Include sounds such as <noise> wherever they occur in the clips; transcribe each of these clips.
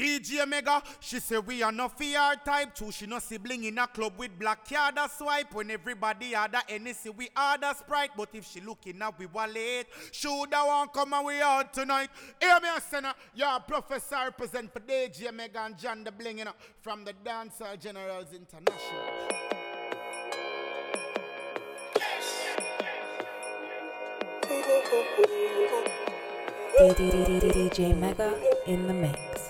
DJ Mega, she say we are not fear type two. She no sibling in a club with black card a swipe. When everybody other NC, we other sprite. But if she looking at we wallet, should I want come and we out tonight? Hear me, Senna. Your professor represent for DJ Mega and John the Bling, you know, from the Dancer Generals International. DJ Mega in the mix.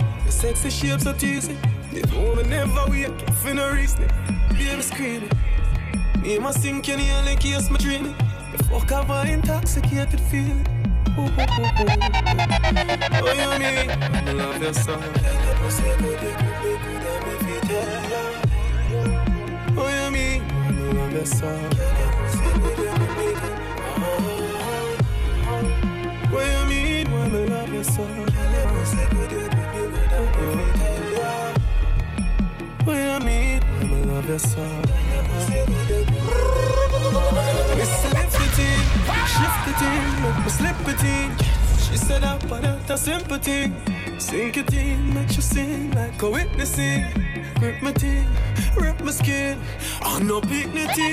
Sexy shapes so teasing. If woman never wake up for no reason, baby screaming. Me and my sink in here like yes, my dreaming. The fuck have I intoxicated feeling? Ooh, ooh, ooh, ooh. Oh, oh, oh, oh you mean? I love your song. Oh, you mean? I love your song. Sympathy. Sink it in, make you sing like a witnessing. Grip my teeth, rip my skin. On no dignity,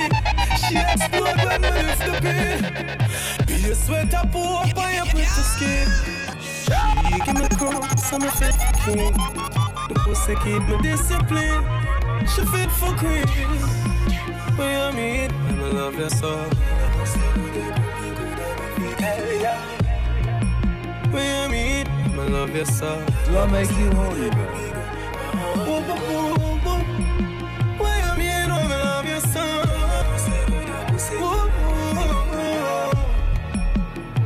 she explode when I lift the pin. Be a sweater pour up on your pretty skin. She give me crumbs, I'm a fit for king. The pussy keep me discipline. She fit for queen. What you mean? I love you so. What I love you so. Do I make you horny, bro?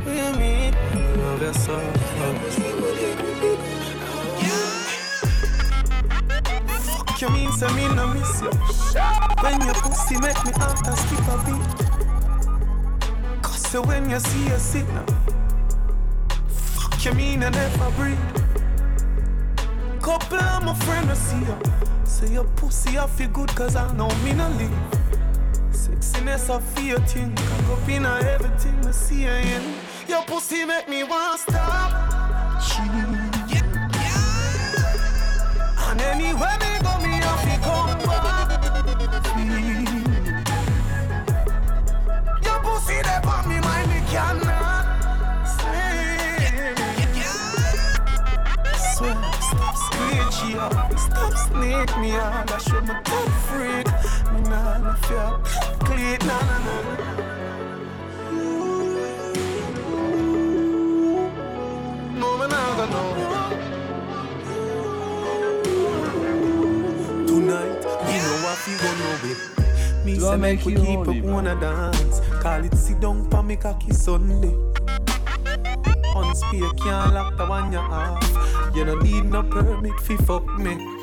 You mean? I so. I so. Fuck you mean? Say me no miss you. When your pussy make me have to skip a beat. Cause say when you see a. Fuck you mean I never breathe. Couple of my friends I see you. Say your pussy I feel good cause I know me no leave. Sexiness I feel thing. Cock up in everything I see you in. Your pussy make me want stop. And snake me out. I show my top freak. Me nah no fear, clean nah nah nah. No man nah go know. Tonight, you know I feel go no way. Me say make we keep up wanna dance. Call it sit down pa me cocky Sunday. On spear can't lock the one you off. You don't need no permit fi fuck me.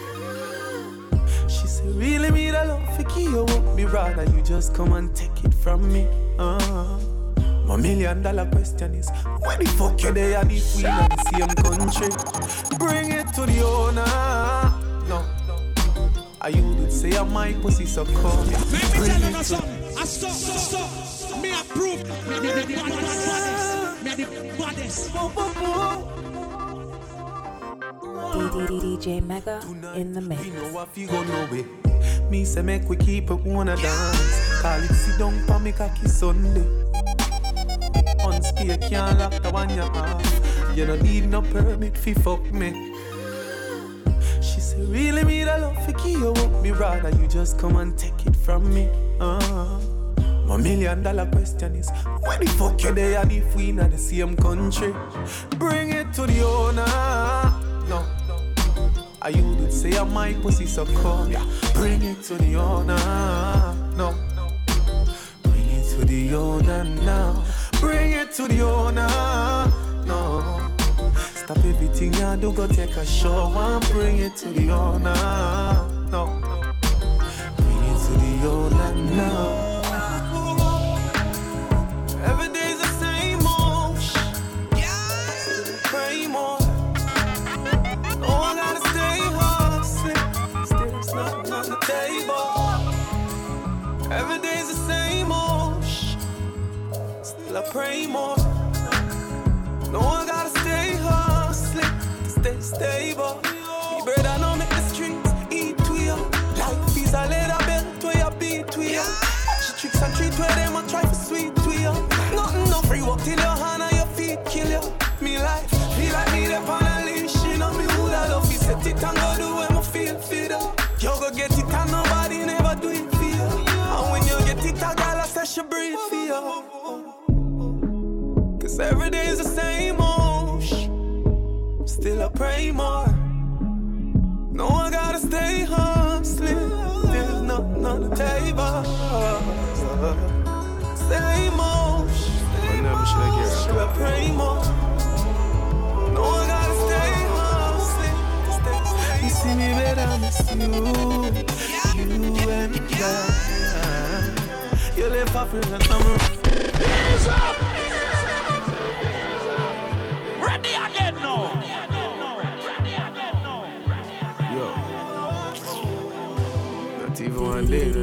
Say really me the love fi keep you up. Me rather you just come and take it from me. Uh. My million dollar question is Where the fuck you there and if we in the same country Bring it to the owner No I you did say I my pussy so cold Let me Bring tell you something. I stop, stop, stop. Me approve. Me the baddest. Me the baddest. DJ Mega in the mix. You know I feel go no. Me say make we keep it wanna dance. Call it sit down pa me cocky Sunday. On spear can't lock the one you off. You don't need no permit fi fuck me. She say really me the love fi keep you up. Me rather you just come and take it from me. Uh. My million dollar question is Where the fuck you there and if we in the same country Bring it to the owner I you did say I my pussy so cold yeah. Bring it to the owner No Bring it to the owner now Bring it to the owner No Stop everything you do, go take a show and bring it to the owner. No, bring it to the owner now. A try for sweet to you. Nothing no free walk till your hand and your feet kill you. Me life feel like me the on a. You know me would I love you set it and go do what I feel fit up. You go get it and nobody never do it for you. And when you get it, a I say she breathe for you. Cause every day is the same old Still I pray more. No, I gotta stay hustling. There's nothing on the table. Same old sh- Still I pray more. No, I gotta stay hustling. You see me better, miss you. You and I. You live off in the summer. Ready again now.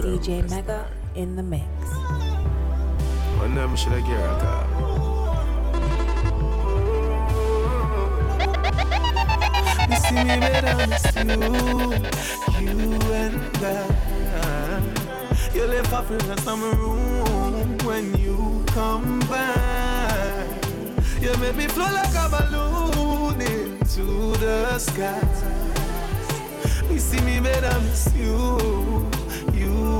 DJ Mega in the mix. One time should I get a car? You you. And I. You live off in the summer room when you come back. You make me flow like a balloon into the sky. You see me better, miss you. You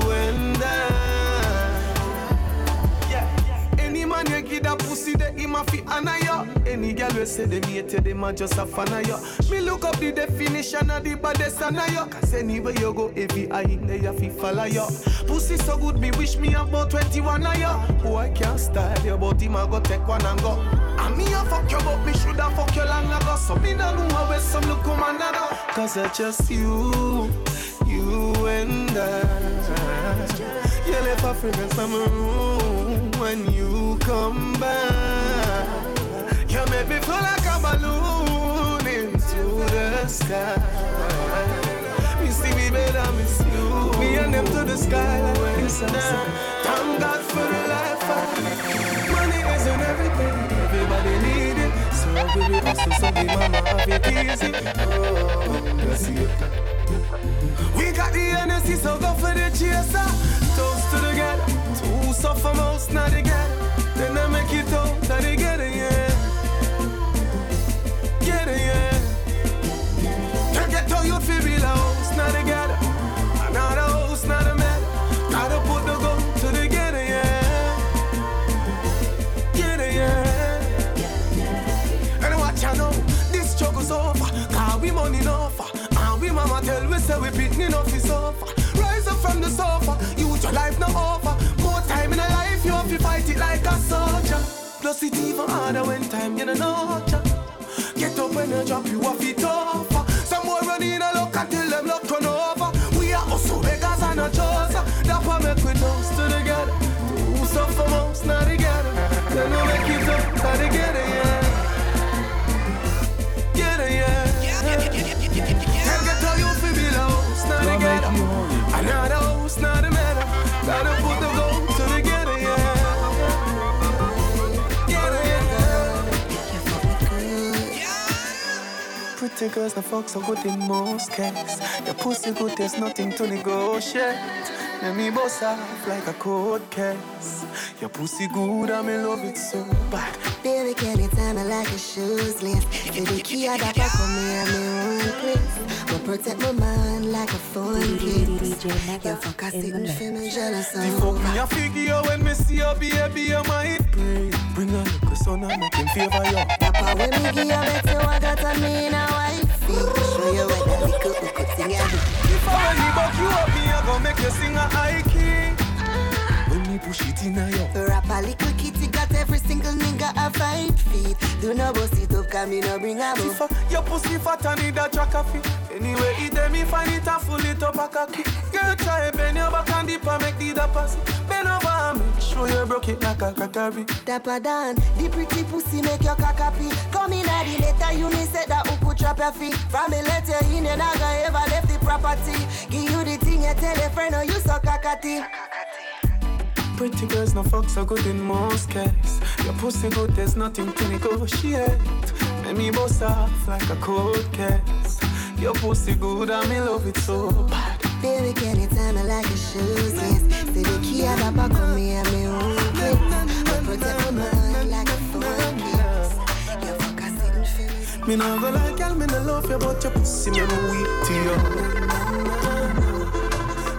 give that pussy, the him a fi honor. Any girl we say them hate you, them a just a fan of you. Me look up the definition of the baddest you. Cause anywhere you go, every eye there you fi follow you. Pussy so good, me wish me about 21 of you. Who I can't style you, but him a go take one and go. And me a fuck you, but me shoulda fuck you long ago. So me no know how where some look come and go. Cause it's just you, you and I. You left a friend in some room when you come back. You make me feel like a balloon into the sky. You see me better, miss you. Me and them to the sky like this. Thank God for the life I Money isn't everything, everybody need it. So it hustle, so the mama have it easy. Oh, that's it. We got the energy, so go for the chaser. Toast to the God, two suffer most, not together. Then I make it out, not together, yeah. Get it, yeah. Can't get to you, feel real house, not together. Another house, not a man. Gotta put the gun to together, yeah. Get it, yeah. And watch I know, this struggle's over. Cause we money offer. And we mama tell we say we beating enough is over. Rise up from the sofa, you use your life no over. Time in a life, you have to fight it like a soldier. Plus it even harder when time you don't know ya. Get up when you drop, you off it over. Some more running a look until them look run over. We are also beggars and a chosen. That why make we dance to together. Two suffer most not together. Then we make it up, not together, yeah. Get it, yeah. Can't get you feel below, not together. Another house, not a matter. Gotta put the Pretty girls, the fuck so good in most cases. Your pussy good, there's nothing to negotiate. Let me boss off like a cold case. Your pussy good, I'm in love it so bad. Baby, can you tell me like a shoes lace? Say the key I got back on me and me own place. But protect my mind like a phone case. DJ Mega You fuck a in the signal mix. for me jealous The fuck me a figure you when me see you, baby, you might pray. Bring a little son and make him favor you. Papa, when me give you bet you I got on me in a wifey. Show you what that little, little thing I do. If I me buck you up, me a go make you sing a high key. When me push it in a you. Rap a little kitty got every single nigga a five feet. Do no bust it up, cause me no bring a. Tifa, your pussy fat and need a track of it. Anyway, it there me find it and full it up a cocky. Girl, try bend your back and and make the da pass. Bend over make sure you broke it like a crackery. Dapper down, the pretty pussy make your cock happy. Come in at the letter, you me said that trap your feet. From me let you in, you not gonna ever left the property. Give you the thing, you tell your friend, oh you so cockatty. Pretty girls no fuck so good in most cases. Your pussy good, there's nothing to negotiate. Make me bust off like a cold case. Your pussy good and me love it so bad. Baby, can you tell me like a shoes, yes? Say the key at the back of me and me own place. I protect my me. Nah go like girl, me no love you, but your pussy me no weak to you.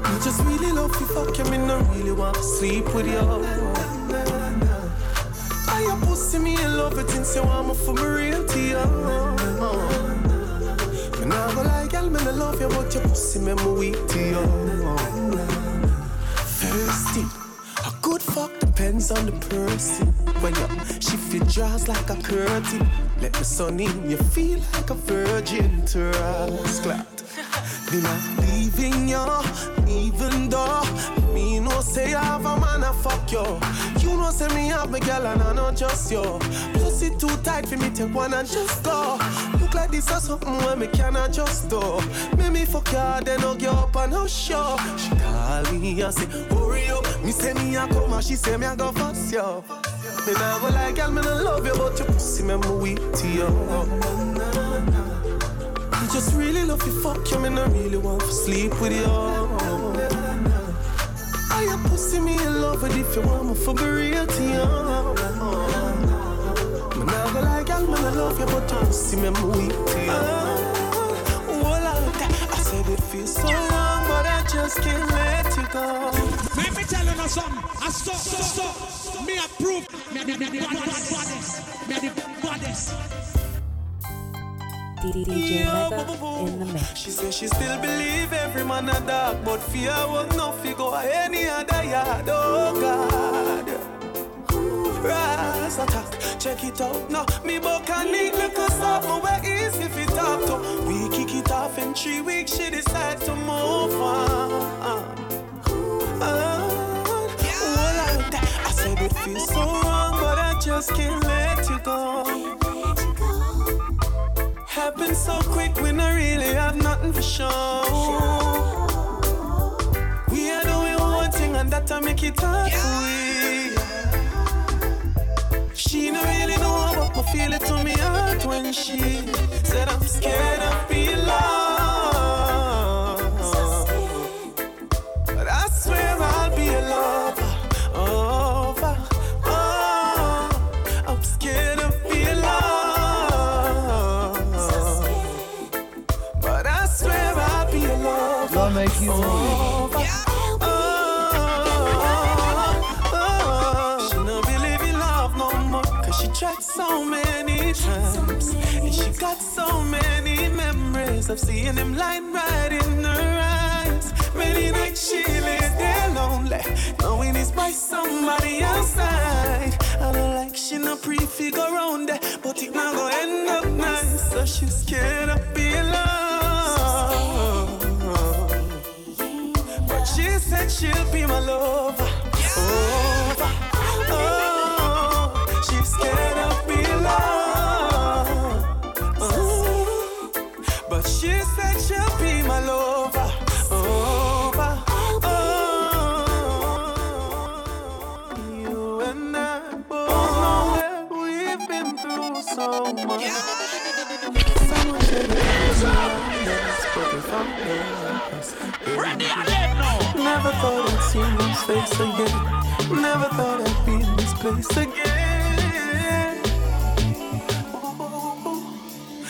Me just really love you, fuck you, me no really want to sleep with you. I your pussy, me in love it since you want me for me real to you. Me nah go like girl, me no love you, but your pussy me me weak to you. Thing, a good fuck depends on the person. When you shift your jaws like a curtain, let the sun in, you feel like a virgin to rascal. <laughs> Me not leaving you, even though me no say I have a man a fuck you. You know say me have me girl and I not just you. Plus it too tight for me take one and just go. Look like this or something where me cannot just do. Make me fuck you, then hug you up and hush you. She call me and say hurry up. Me say me a come and she say me I go fuss you. Me go like girl, me no love you, but your pussy me me weak to you. I just really love you, fuck you, me no really want to sleep with you. I your pussy me in love with if you want me for be real to you. Me go like girl, me no love you, but your pussy me me weak to you. Oh, Lord, I said it feels so wrong, but I just can't let you go. Let me tell you something. I stop, stop, stop. Me approve. Me, me, me, me, baddest. Me the baddest. DJ Mega in the mix. She says she still believe every man a dog, but fear will not figure any other yard. Oh God. Rise attack, check it out. No, me book and need look us up, but where is if it talk to? We kick it off in three weeks, she decide to move on. I said it feels so wrong, but I just can't let you go. Happened so quick really have nothing for show. We are doing one thing and make it hard. She really know to when she said I'm scared of being lover. Gonna make you move. She no believe in love no more Cause she tried so many times And she got so many memories Of seeing him lying right in her eyes Many nights she lay there lonely Knowing he's by somebody outside I don't like she no prefigure around there But it not gonna end up nice So she's scared of she'll be my lover. Oh, face again. Never thought I'd be in this place again.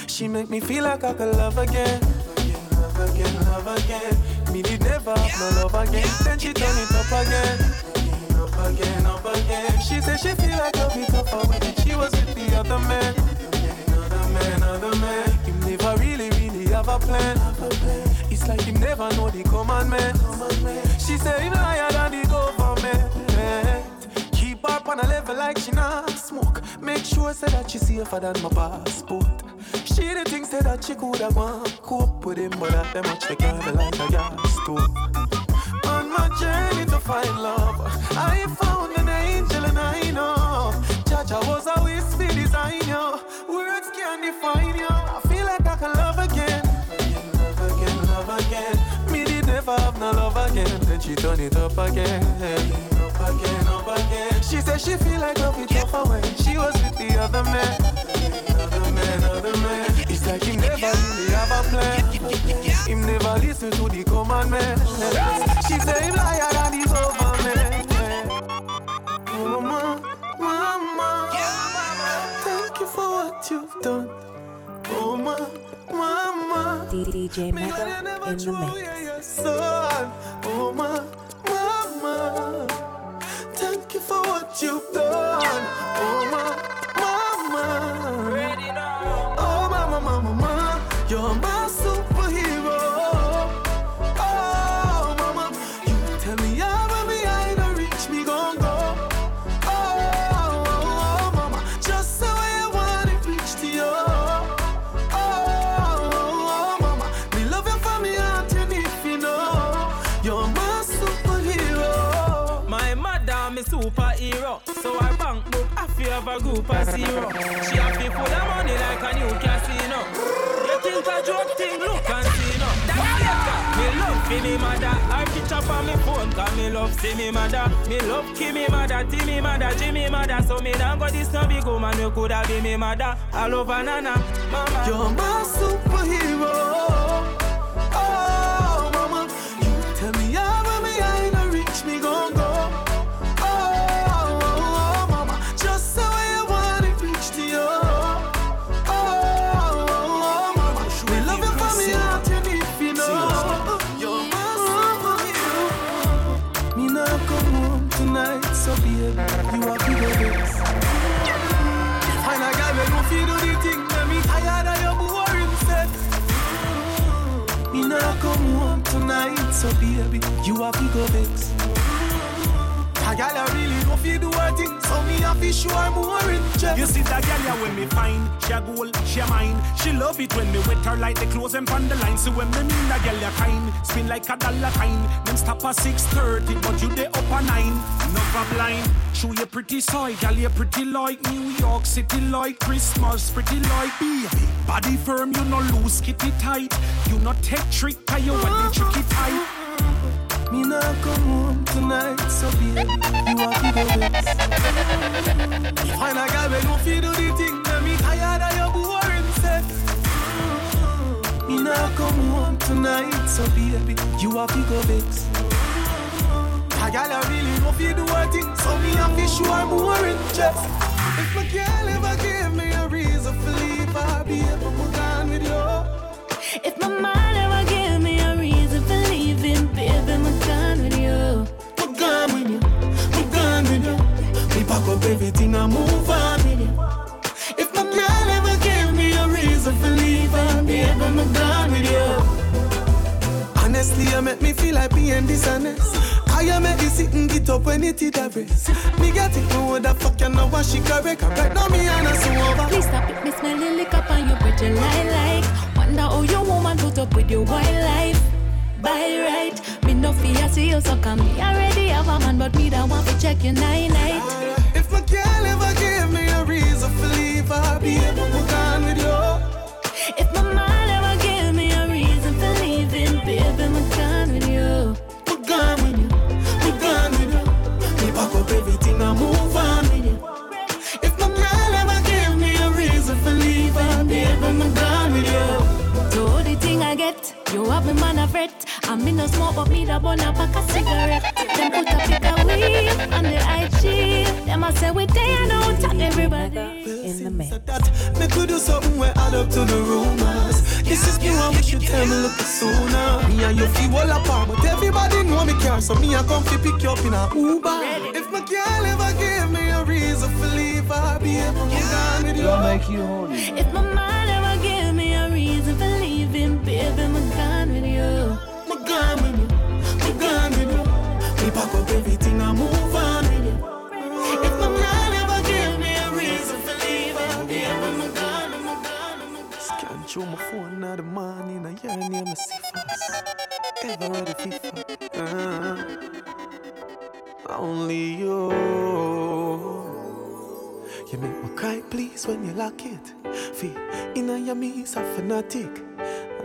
She make me feel like I could love again. Love again, love again. Me never have no love again. Then she turn it up again. Up again, up again. She said she feel like I'll be tougher when she was with the other man. Other man, other man. Him never really, really have a plan. It's like him never know the commandment. She say him higher than the government. On a level like she not smoke. Make sure say that she safer than my passport. She the thing say that she coulda gone cope with him, but at them much make her like a gas. On my journey to find love, I found an angel and I know Jaja was a wispy design, yo. Words can't define you. I feel like I can love again, love again, love again. Me did never have no love again, then she turn it up again, up again, up again. She said she feel like love it tough when she was with the other man, other man, other man. It's like he never really have a plan. Him never listen to the commandment. She say him liar and he's over me. Mama, mama, thank you for what you've done. Mama, mama. DJ Mega in the mix. Me me mother. I picture on me phone, cause me love see me mother. Me love Kimmy mother, Timmy mother, Jimmy mother. So me don't go this no big woman, you coulda be me mother. All over nana, mama. You're my superhero. Have to go vex. A gal I really no feel do her thing So me have to show her more interest. You see that gal ya when me find She a goal, she a mine. She love it when me wet her like the clothes and on the line. So when me mean that gal ya kind Spin like a dollar kind Them stop at 6.30 But you dey up at 9 Enough a blind Show you pretty side Gal you pretty like New York City like Christmas Pretty like baby. Body firm you no loose kitty tight. You no take trick Cause you want the tricky tight Me not come home tonight So be baby, you have to go vex Find a when no feel do the thing When me tired of your boring sex Me not come home tonight So baby, you have to go vex A gal I really no feel do her thing So me have to show her more interest If my girl ever give me a reason to leave her Baby, I'm gone with you If my mind up it rest? Me get it, what the fuck you know what she correct. Right now, me and her so over. Please stop it, me smelling liquor on your pretty lie like. Wonder how your woman put up with your wildlife. By right, me no fear see you so come me already have a man, but me don't want to check your night night. If my girl ever give me a reason for leave her, baby, I'm gone with you. Have me man a fret. I me no smoke, but me da bun a pack a cigarette. Them put a pick a weed on the IG. Them a say we day and out to everybody. in the mix. That me could do something where add up to the rumors. This is new, I wish you tell me look sooner. Me and you feel all apart, but everybody know me care, so me I come fi pick you up in a Uber. If my girl ever give me a reason for leave her, baby, I'm gone with you. Don't make you horny. If my everything I move on. If my mind ever gave me a reason for leaving, yeah, phone, now the morning, I yearn, yeah, my ciphers. Ever ready, FIFA. Uh, only you. You make me cry, please, when you lock it. Feel in your knees, a fanatic.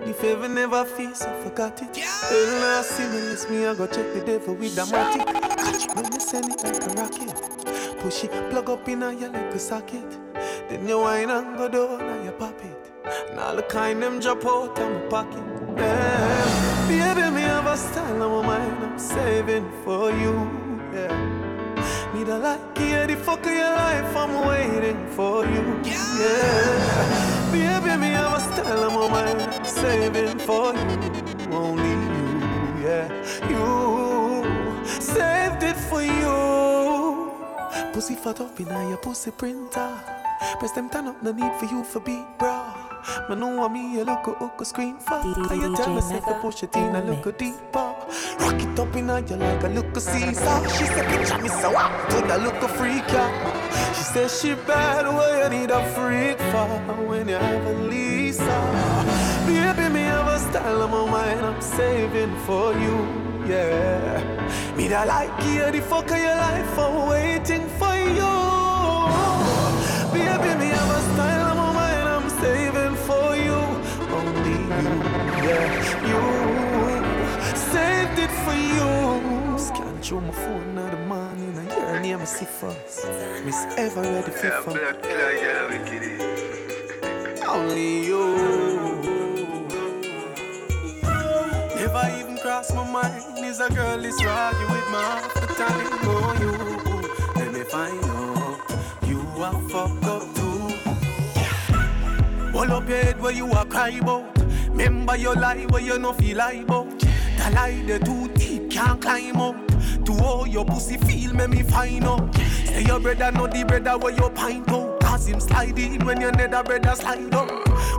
And if ever never face, I forgot it. Well, now see me, list me, I go check the devil with the matic. Catch when me send it like a rocket. Push it, plug up in your like a socket. Then you wine and go down and you pop it. And all the kind them drop out of my pocket. Yeah. Baby, me have a style on my mind, I'm saving for you. Yeah. Me the like, yeah, the fuck of your life, I'm waiting for you. Yeah. Baby, me have a style my mind, saving for you. Only you, yeah. You saved it for you. Pussy fat up in your pussy printer. Press them turn up, no need for you for beat, bro. Man, know what me, you look a hook a screen for. You tell myself to push it in, I look a deeper. Rock it up in you like a look a Caesar. She said, picture me so up, to the look a freak, yeah. She said she bad, well, you need a freak for when you have a Lisa. Uh? Baby, me have a style on my mind, I'm saving for you, yeah. Me that like you, the fuck of your life, I'm waiting for you. Through my phone now the morning, and your name is Cephas. Miss ever ready for fun. Only you. Never even crossed my mind. Is a girl is argue with me half the time. Oh, you. Let me find out. You are fucked up too. Hold up your head where you are cry about. Remember your lie where you no feel lie about. The lie the too deep can't climb up. To all your pussy feel make me find out. Oh. Say your brother know the brother where you pint out. Cause him slide in when your nether brother slide up.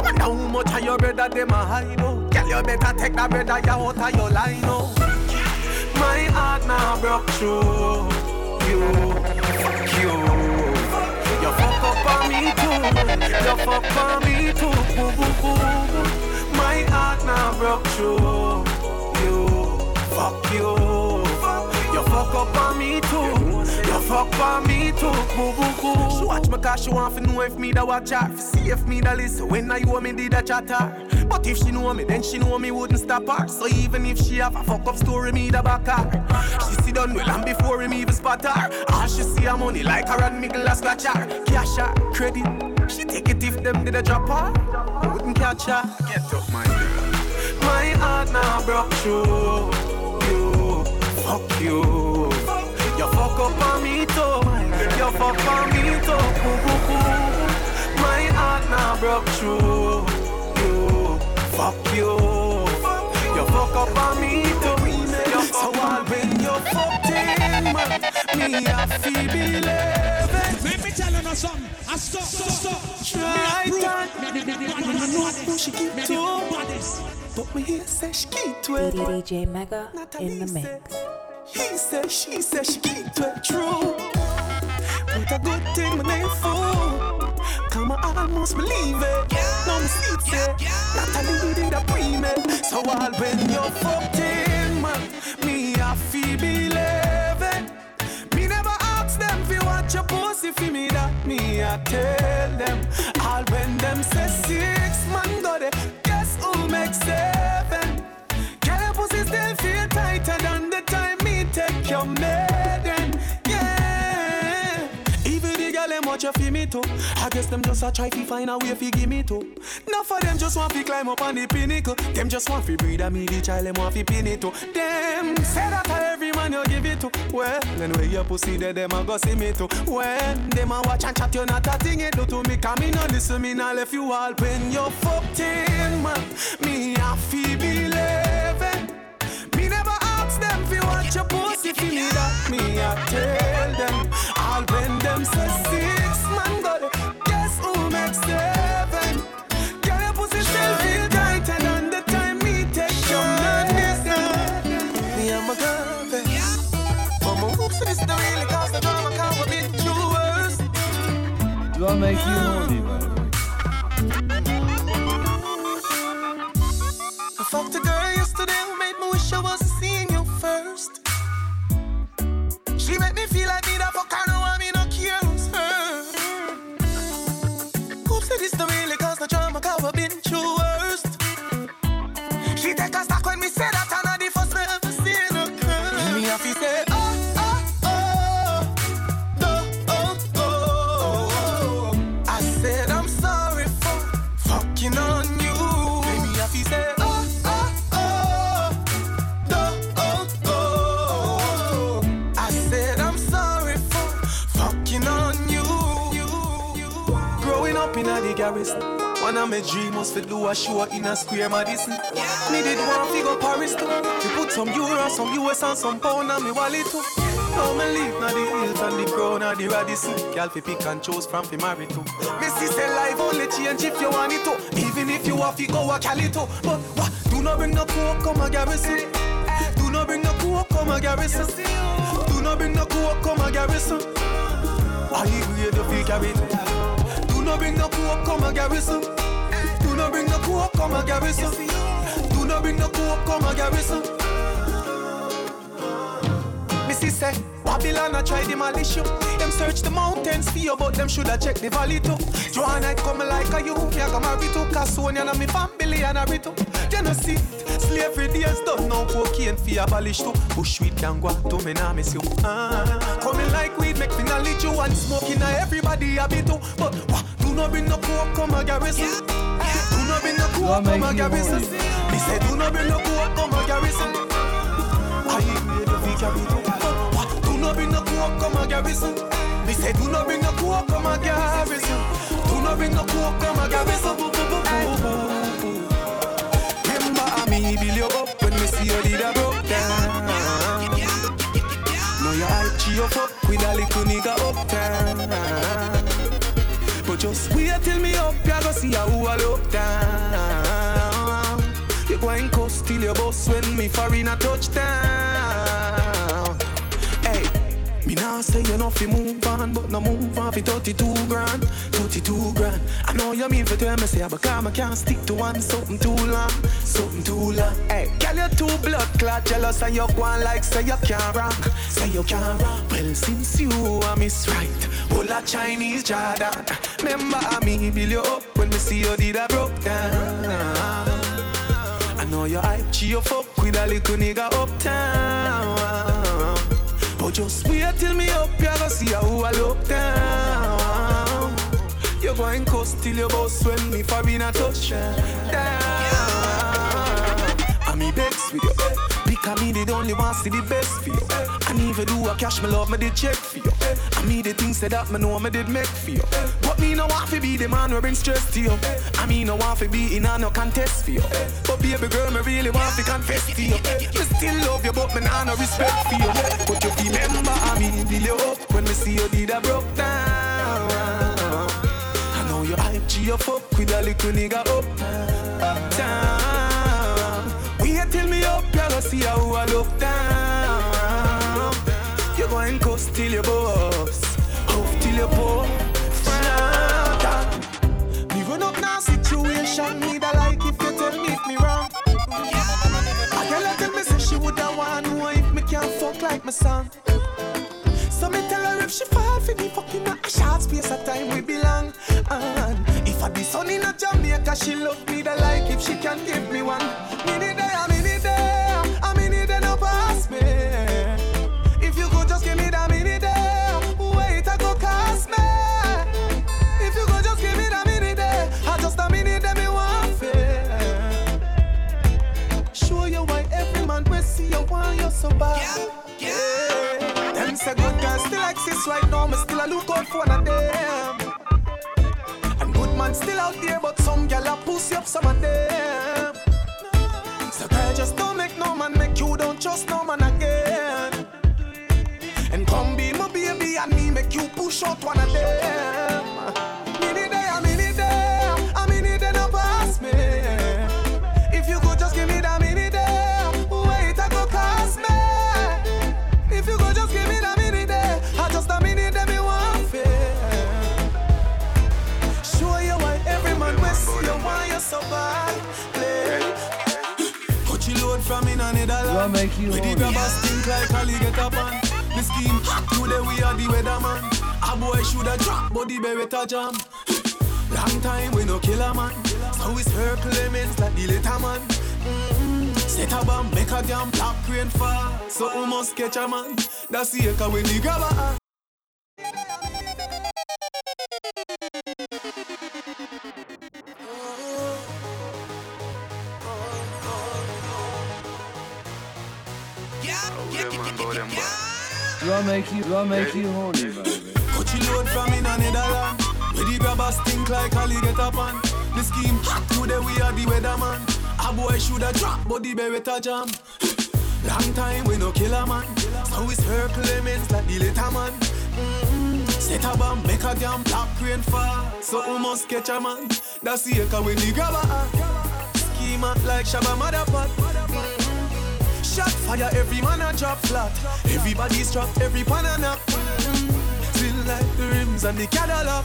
Wonder how much of your brother them a hide out. Girl you better take that brother you out of your line out. My heart now broke through you. Fuck you. You fuck up on me too. You fuck on me too. Boo, boo, boo. My heart now broke through you. Fuck you. Fuck up on me too. You fuck on me too. Boo, boo, boo. She watch me cause she want to know if me da watch her. See if me da listen when I you me did a chatter. But if she know me, then she know me wouldn't stop her. So even if she have a fuck up story, me da back her. She see done well and before him even spot her. All she see her money like her and Miguel a scratch her. Cash her, credit. She take it if them did a drop her. Wouldn't catch her. Get up, my girl. My heart now broke through you. Fuck you. You fuck up on me too. You fuck on me too. Boo, boo, boo. My heart now broke through you. Fuck you. You fuck up on me too. You fuck on when you fucked in, man. Me I feel believe it. Let me tell you something. I stop, stop, stop. Try that. approve. Me, me, me, me, I me, know me, who she keep to. But me hear say she keep to it. DJ Mega in the say, mix. He said, she said, she keep it true. But a good thing my name fool. Come on, I almost believe it. Yeah. No me see it say, Natalie did a pre-med. So all when you're fucked in, man, me I feel believe it. Me never ask them if you want your pussy for me that me I tell them. All when them say watch too. I guess them just a try to find a way fi give me too. Enough for them just want to climb up on the pinnacle. Them just want to breed a me the child them want to pin it to. Them say that a every man you give it to. Well, anyway your pussy there them a go see me too. When them a watch and chat you not a thing it do to me. Come me no listen me nah left you all when you fucked in man. Me a feel believe it. Me never ask them if you want your pussy for me that me I tell them. I'll when them say six I make you by garrison, one of my dreams was to do a show in a square Madison. Me did one figure Paris too. To put some euro, some US and some pound on me wallet too. Now me live na the hills and the crown and the Radisson. Girl fi pick and choose from fi marry to. Me say life only change if you want it to. Even if you have to go a Cali too. But what? Do not bring no coke, come a garrison. Do not bring no coke, come a garrison. Do not bring no coke, come a garrison. I agree the fake carry it. Not bring no coke, come a garrison. Do not bring no coke, come a garrison. Do not bring no coke, come a garrison. Missy say, Babylon I try demolish you. Them search the mountains for you, but them shoulda check the valley too. Joanna come like a you, me I go marry to Casonia and me family and a rito. See, slavery days done now, cocaine fi abolish too. Bushweed can go to me now miss you. Ah, coming like weed make me knowledge you and smoking na everybody a bit too. But what? Do not bring no coke, come a garrison. Do not bring no coke, come a garrison. Me say do not bring no coke, come a garrison. I the figure carry too. Do not bring no coke, come a garrison. Me say do not bring no coke, come a garrison. Do not bring no coke, come a garrison. You did a broke down. Now your hype cheer you up with a little nigga uptown. But just wait till me up, ya go see how I look down. You go and cuss till your boss when me foreign a touchdown. Me nah say you know fi move on, but no move on fi 32 grand, 32 grand. I know you mean for tell me say, but come I can't stick to one something too long, something too long. Hey, girl you too blood clot jealous and you go like say you can't rock, say you can't rock. Well since you are miss right, all a Chinese Jordan. Remember how me build you up when me see you did a broke down. I know your hype, cheer fuck with a little nigga uptown. Just wait till me up, you go see how I look down. You go and cuss till your boss when me for being a. And me begs with you. Because me the only one see the best for you. And even do a cash, my love me did check for you. And me the things say that me know me did make for you. But me no want to be the man who bring stress to you. I me no want to be in a no contest for you. But baby girl, me really want to confess to you. Me still love you, but me nah no respect for you. But you remember how me build you up when me see you did a broke down. I know you hype G you fuck with a little nigga up, uptown. Go see how I look down. You go and cuss till your boss, off till your poor. Me run up now situation, me da like if you tell me if me wrong. A girl tell me say she woulda want know if me can't fuck like my son. So me tell her if she fall for me fucking a short space of time we belong. And if I be son in a Jamaica, she love me the like if she can give me one. Me need a look out for one of them. And good man still out there, but some gal a pussy up some of them. So girl, just don't make no man make you don't trust no man again. And come be my baby and me make you push out one of them. Netherlands. make you With the grabber stink like alligator pan. The scheme hot today we are the weatherman. A boy shoulda drop, but the beretta jam. Long time we no kill a man. So it's her Clemens like the later man. Mm-hmm. Set a bomb, make a damn black crane fall. So we must catch a man. That's the echo when the grabber. Make you, I make you horny, baby? Coachy load from in a Netherlands. Where the grabber stink like alligator pan. The scheme hot today we are the weatherman. A boy shoulda drop, but the beretta jam. Long time we no kill man. So it's her Clemens like the later man. Mm-hmm. Set a bomb, make a damn black crane fall. So we must catch a man. That's the echo when the grabber act. Schema like Shabba Motherpot. Shot fire, every man a drop flat. Everybody's trapped, every pan a. Mm-hmm. Still like the rims and the Cadillac.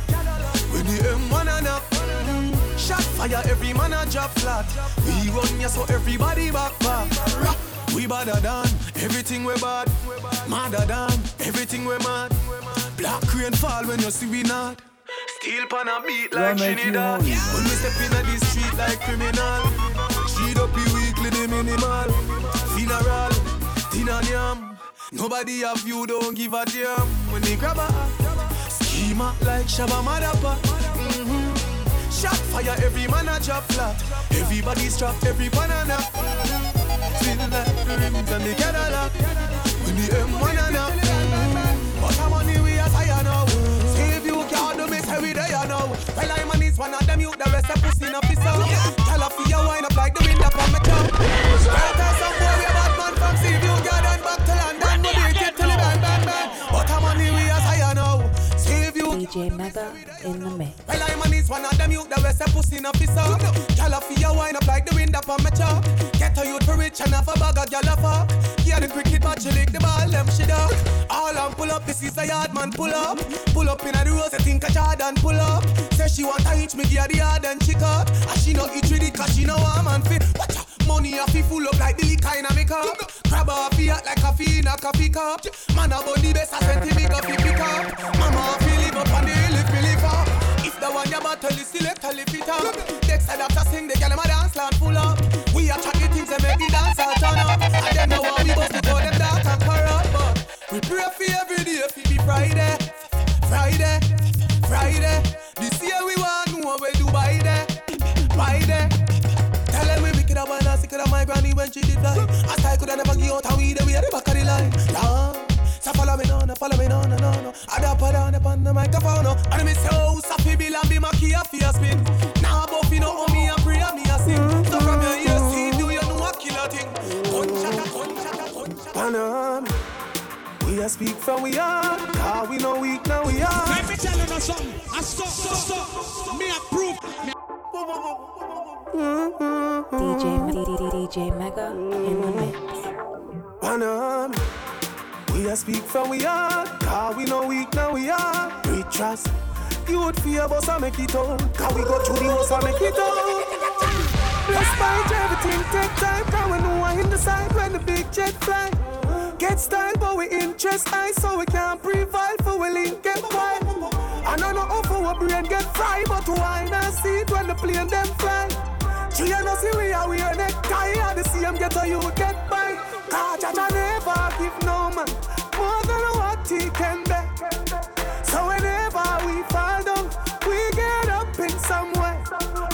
When the M1 a. Mm-hmm. Shot fire, every man a drop flat. We run ya so everybody back back. Rock. We badder than everything we bad. Madder than everything we mad. Black rain fall when you see we not. Steel pan a beat like Trinidad. When we step in the street like criminal. Up the weekly, the minimal. Funeral, dinner yam. Nobody have you, don't give a damn. When they grab a schema like Shabba Madapa. Mm-hmm. Shot fire, every man a drop flat. Everybody's trapped, every banana. Feel like the rims and the Cadillac. When the M1 and up. But I'm on the way as I know. Save you, can't do me, say we there now. Well, I'm on this one of them, you the rest of pussy in a piss out. Tell for your wine up like the wind up on my top. DJ Mega in the mix. well, I'm on this one of them, you the rest of pussy in a piss out. Gyal a your wine up like the wind up on my chop. Get a youth for rich and have a bag of gyal a fuck. Yeah, the cricket match, she lick the ball, them shit up. All on pull up, this is a yard man pull up. Pull up in a the rose, I think a Jordan pull up. Say she want to hitch me, give the yard and chick up. And she not eat with it, cause she know I'm man fit. Watch out. Money a fi full up like the liquor in a make up. Grab a fi hot like coffee in a coffee cup. Man a bun the best, big up fi pick up. Mama a fi live up on the hill if me live up. If the one you battle is select a lift it up. Next time after sing the girl them a dance land full up. We a chat the things that make the dance all turn up. And then now we bust it all them dark and corrupt. But we pray for every day fi be Friday, Friday, Friday. This year we want know where Dubai there, when she did die. I could I never give out and we the way the back of the line. Nah. So follow me no, no, follow me no, no, no, no. I da put down upon the microphone, no. And me say, oh, Safi Bill and be my key a fear spin. Now both you know, me a pray and me a sing. So from your ears, see, do you know a killer thing? Gunshot, gunshot, gunshot. Panam, we a speak from we are. Car we no weak, now we are. Let me tell you something. I stop, stop, stop. Me approve. Me DJ, DJ Mega in the mix. Panam, we a speak from we are. Car we no weak, now we are. We trust. You would fear us and make it out. Cause we go through the house and make it out. Despite everything, take time. Cause we know I in the side when the big jet fly. Get style, but we interest high, so we can't provide for we link get. And I know how our brain get fried, but why not see it when the plane them fly? She and us see we are we are necktie, and the same get a you get by. Cause Jaja never give no man more than what he can bear. So whenever we fall down, we get up in some way.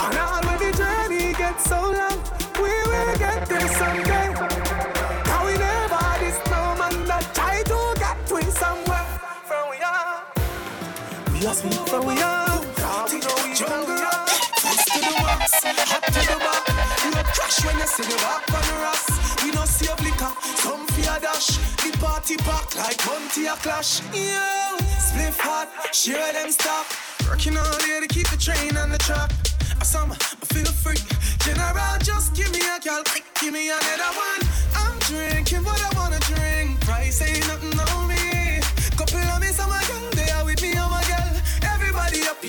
And all when the journey gets so long, we will get there someday. From we are. We know we jungle rock. Fast to the wax, hot to the back. A crash when you see the back on the rocks. We no save liquor, some fear dash. The party pack like Bunty a clash. Yeah, spliff hot, share them stock. Working all day to keep the train on the track. I my, I feel free. General, just give me a gal, give me another one. I'm drinking what I wanna drink. Price ain't nothing on me. Couple of me, some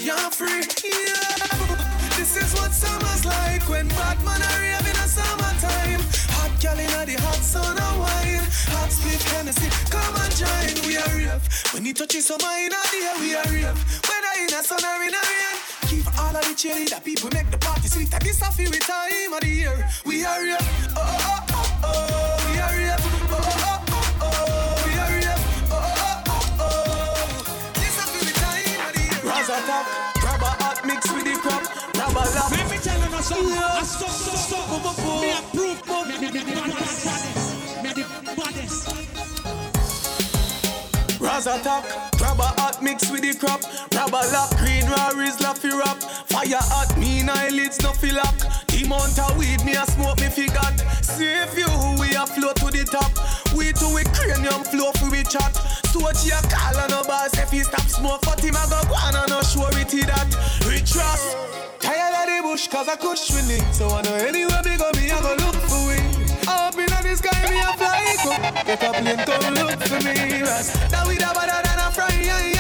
You're free. Yeah. This is what summer's like when bad man are raving in a summertime. Hot girl inna the hot sun and wine. Hot split Hennessy, come and join. We are rave. When he touches some inna the air, we are rave. Whether in a sun or in rain. Keep all of the cheerleader people make the party sweet. This a favorite time of the year. We are rave. Oh oh oh oh. oh. Me approve. Me, me, me, me, me, me, a hot mix with the crop. A lock, green Rari's laffy rap. Fire hot, mean eyelids no feel lock. The amount weed me a smoke me forgot. Save you, we a flow to the top. We to we cranium flow for we chat. So she a call on no boss if he stop smoke. But him a go go on and no sure it that. Rich Ross, bush cause I could with it. So I know anywhere me go me a go look for it. Up in the sky, me a fly go. Get a plane, come look for me. Now we da better than a fry,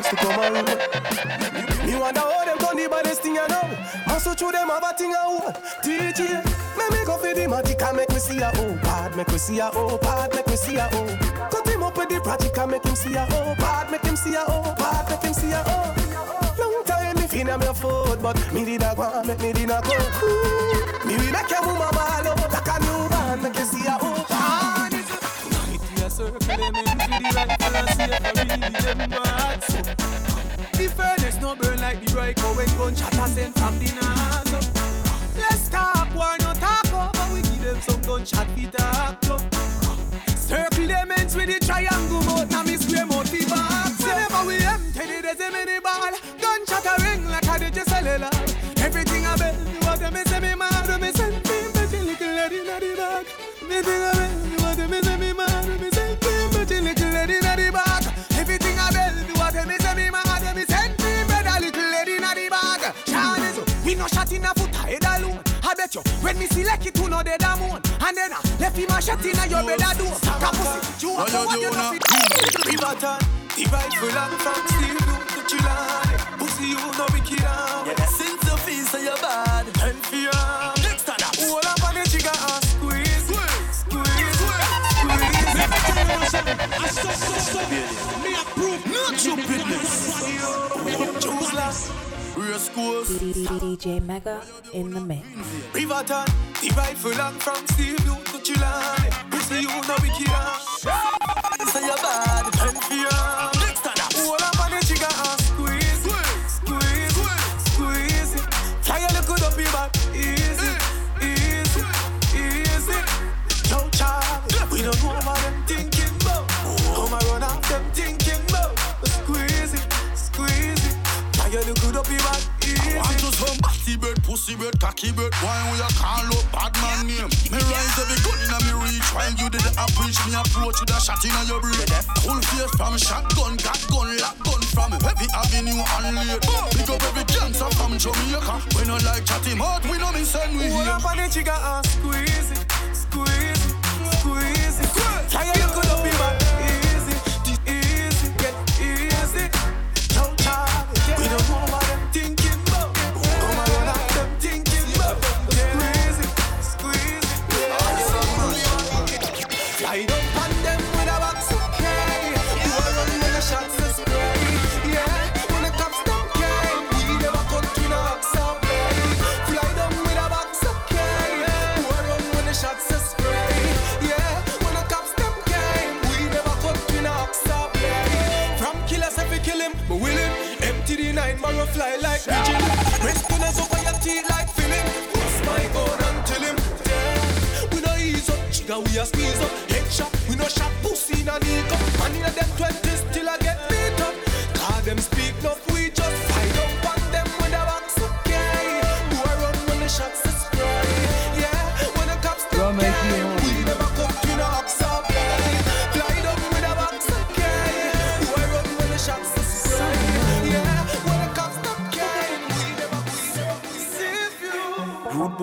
ever to come around. Me wonder how them done the baddest thing I know. Muscle through them have a thing I want. DJ, make me go for the magic and make me see a oh bad, make me see a oh bad, make me see a oh. Cut him up with the project and make him see a oh bad, make him see a oh bad, make him see a oh. Long time me fin am your foot, but me did a go and make me did a go. Me will make your woman ball out like a newborn, make you see a oh bad. It a circle them in the rifle and the furnace no burn like the bright when gunshot sent from the. Let's talk, war talk. We give them some gunshot talk. so. Circle them ends with the triangle. Now we empty shot in a foot head alone. I bet you when me select it, you know they da moan. And then I left him a shot in uh, a your bed a do. Capussy, you up for what you know fit. River turn, the rifle and from steel blue to Chilani. Pussy you know wicked arm. Since you feel so you bad, and for your arm. Next to that, hold up on the trigger and squeeze, squeeze, squeeze. Let me tell you something. I stop, stop, stop. Me approve. Not stupidness. Choose last. Race course. DJ Mega in the mix. The rifle and from blue to Chilani. Pussy you know wicked arm. Say you bad, pussy bird, cocky bird. Why we a call up bad man name? Me rise every gun inna me reach. While you did the approach, me approach with a shot inna your brain. Full face from shotgun, got gun, lock gun from every avenue and lane. Oh. Pick up every gangster from Jamaica. We no like chatty mouth, we no miss and we hear. up on the trigger and squeeze it, squeeze fly like pigeon. Your like film. What's my gun and tell him? Yeah, we no ease up, trigger we a squeeze up.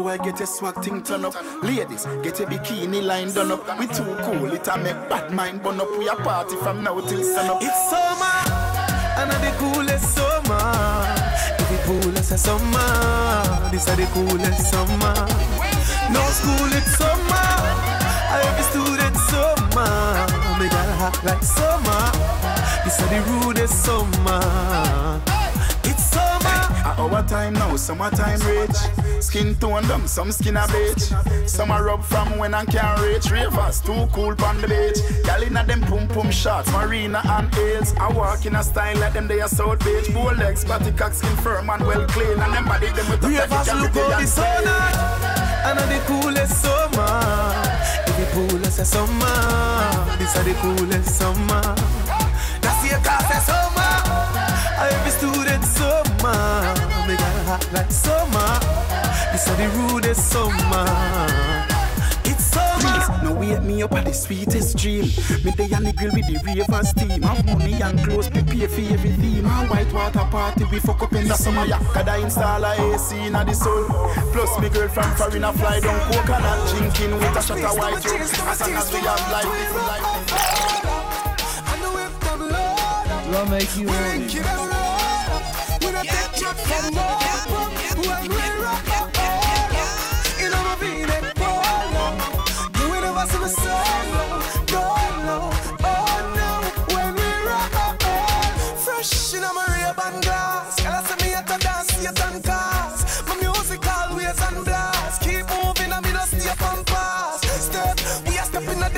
Boy, get your swag thing turn up. Ladies, get your bikini line done up. We too cool, it a make bad mind burn up. We a party from now till sun up. It's summer, and the coolest summer. Pool is a summer. This is the coolest summer. No school, it's summer. Every student summer. Me got hot like summer. This is the rudest summer. It's summer. At our time now, summertime reach. Skin tone them, some skin a bleach. Some a rub from when I can't reach. Ravers too cool on the beach. Gal inna them pum pum shots, marina and heels. I walk in a style like them they are South Beach. Bow legs, body cock, skin firm and well clean. And them body them with a Ravers look how the sun. And the coolest summer. Pool is a summer. This is the coolest summer. That's your class a summer. Every student summer. Me got hot like summer. This is the rudest summer. It's summer. Please, no wake me up at the sweetest dream. Me day on the grill with the ravers team. Have money and clothes, prepare for every theme. A white water party, we fuck up in the summer. Yeah, Kada install a AC in the sun. Plus, me girl from foreign a fly down coconut, drinking with a shot of white rum. As long as we have life, live life. Love make you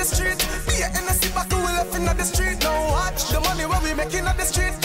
the street. Be a NSC back, we left in the street. Now watch the money where we making at the street.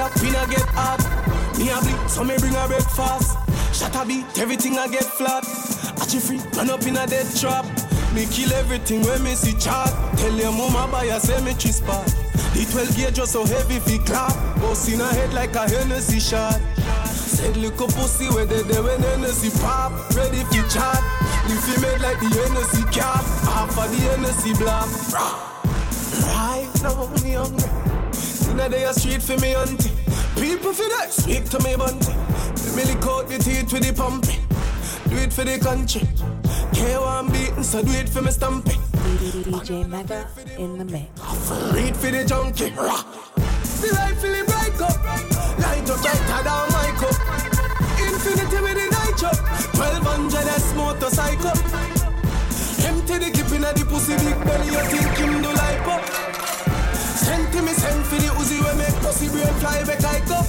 A clap, pin a get hot. Me a bleed, so me bring her breakfast. Shut a beat, everything I get flat. At you free, run up in a dead trap. Me kill everything when me see chat. Tell your mama buy a cemetery spot. The 12 gauge just so heavy fi clap. Bust in her head like a Hennessy shot. Said little pussy where they there when Hennessy pop. Ready fi chat. If you made like the Hennessy cap Half of the Hennessy block. Right now me hungry Inna the street for me auntie. People for that speak to me bunty. Let me lick out the teeth with the pumping Do it for the country. K1 beating so do it for me stamping DJ Mega in the mix. Read for the junkie. Rock The light feeling bright up Light up brighter than my cup Infinity with the nitro. 1200 S motorcycle. Empty the clip inna the pussy big belly You think him do light up brain fly back like up.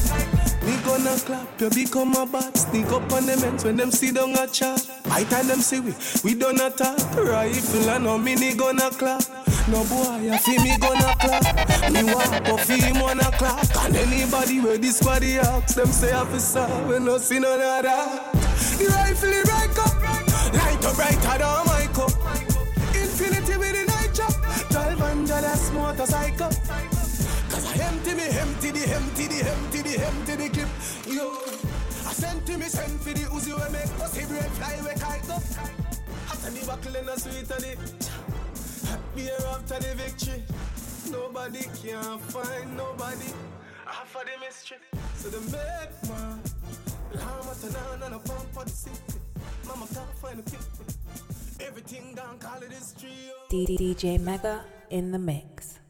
Me gonna clap you become a bat. Sneak up on them ends when them see down a chat By time them see we, we done attack Rifle and no mini gonna clap. No boy, I feel me gonna clap. Me walk for him wanna clap And anybody where this body ask Them say officer, we no see none of that. The rifle right up. Light up brighter than my cup Infinity with the night chop. 1200 S motorcycle I empty me, empty the, empty the, empty the, empty the clip. Yo, I send to me, send for the Uzi make fly we kite up. After the buckle and the sweet the beer after the victory. Nobody can find nobody. Half of the mystery. So the make man. Down a pump for the city. Mama can't find the people. Everything gone call it history. DJ Mega in the mix.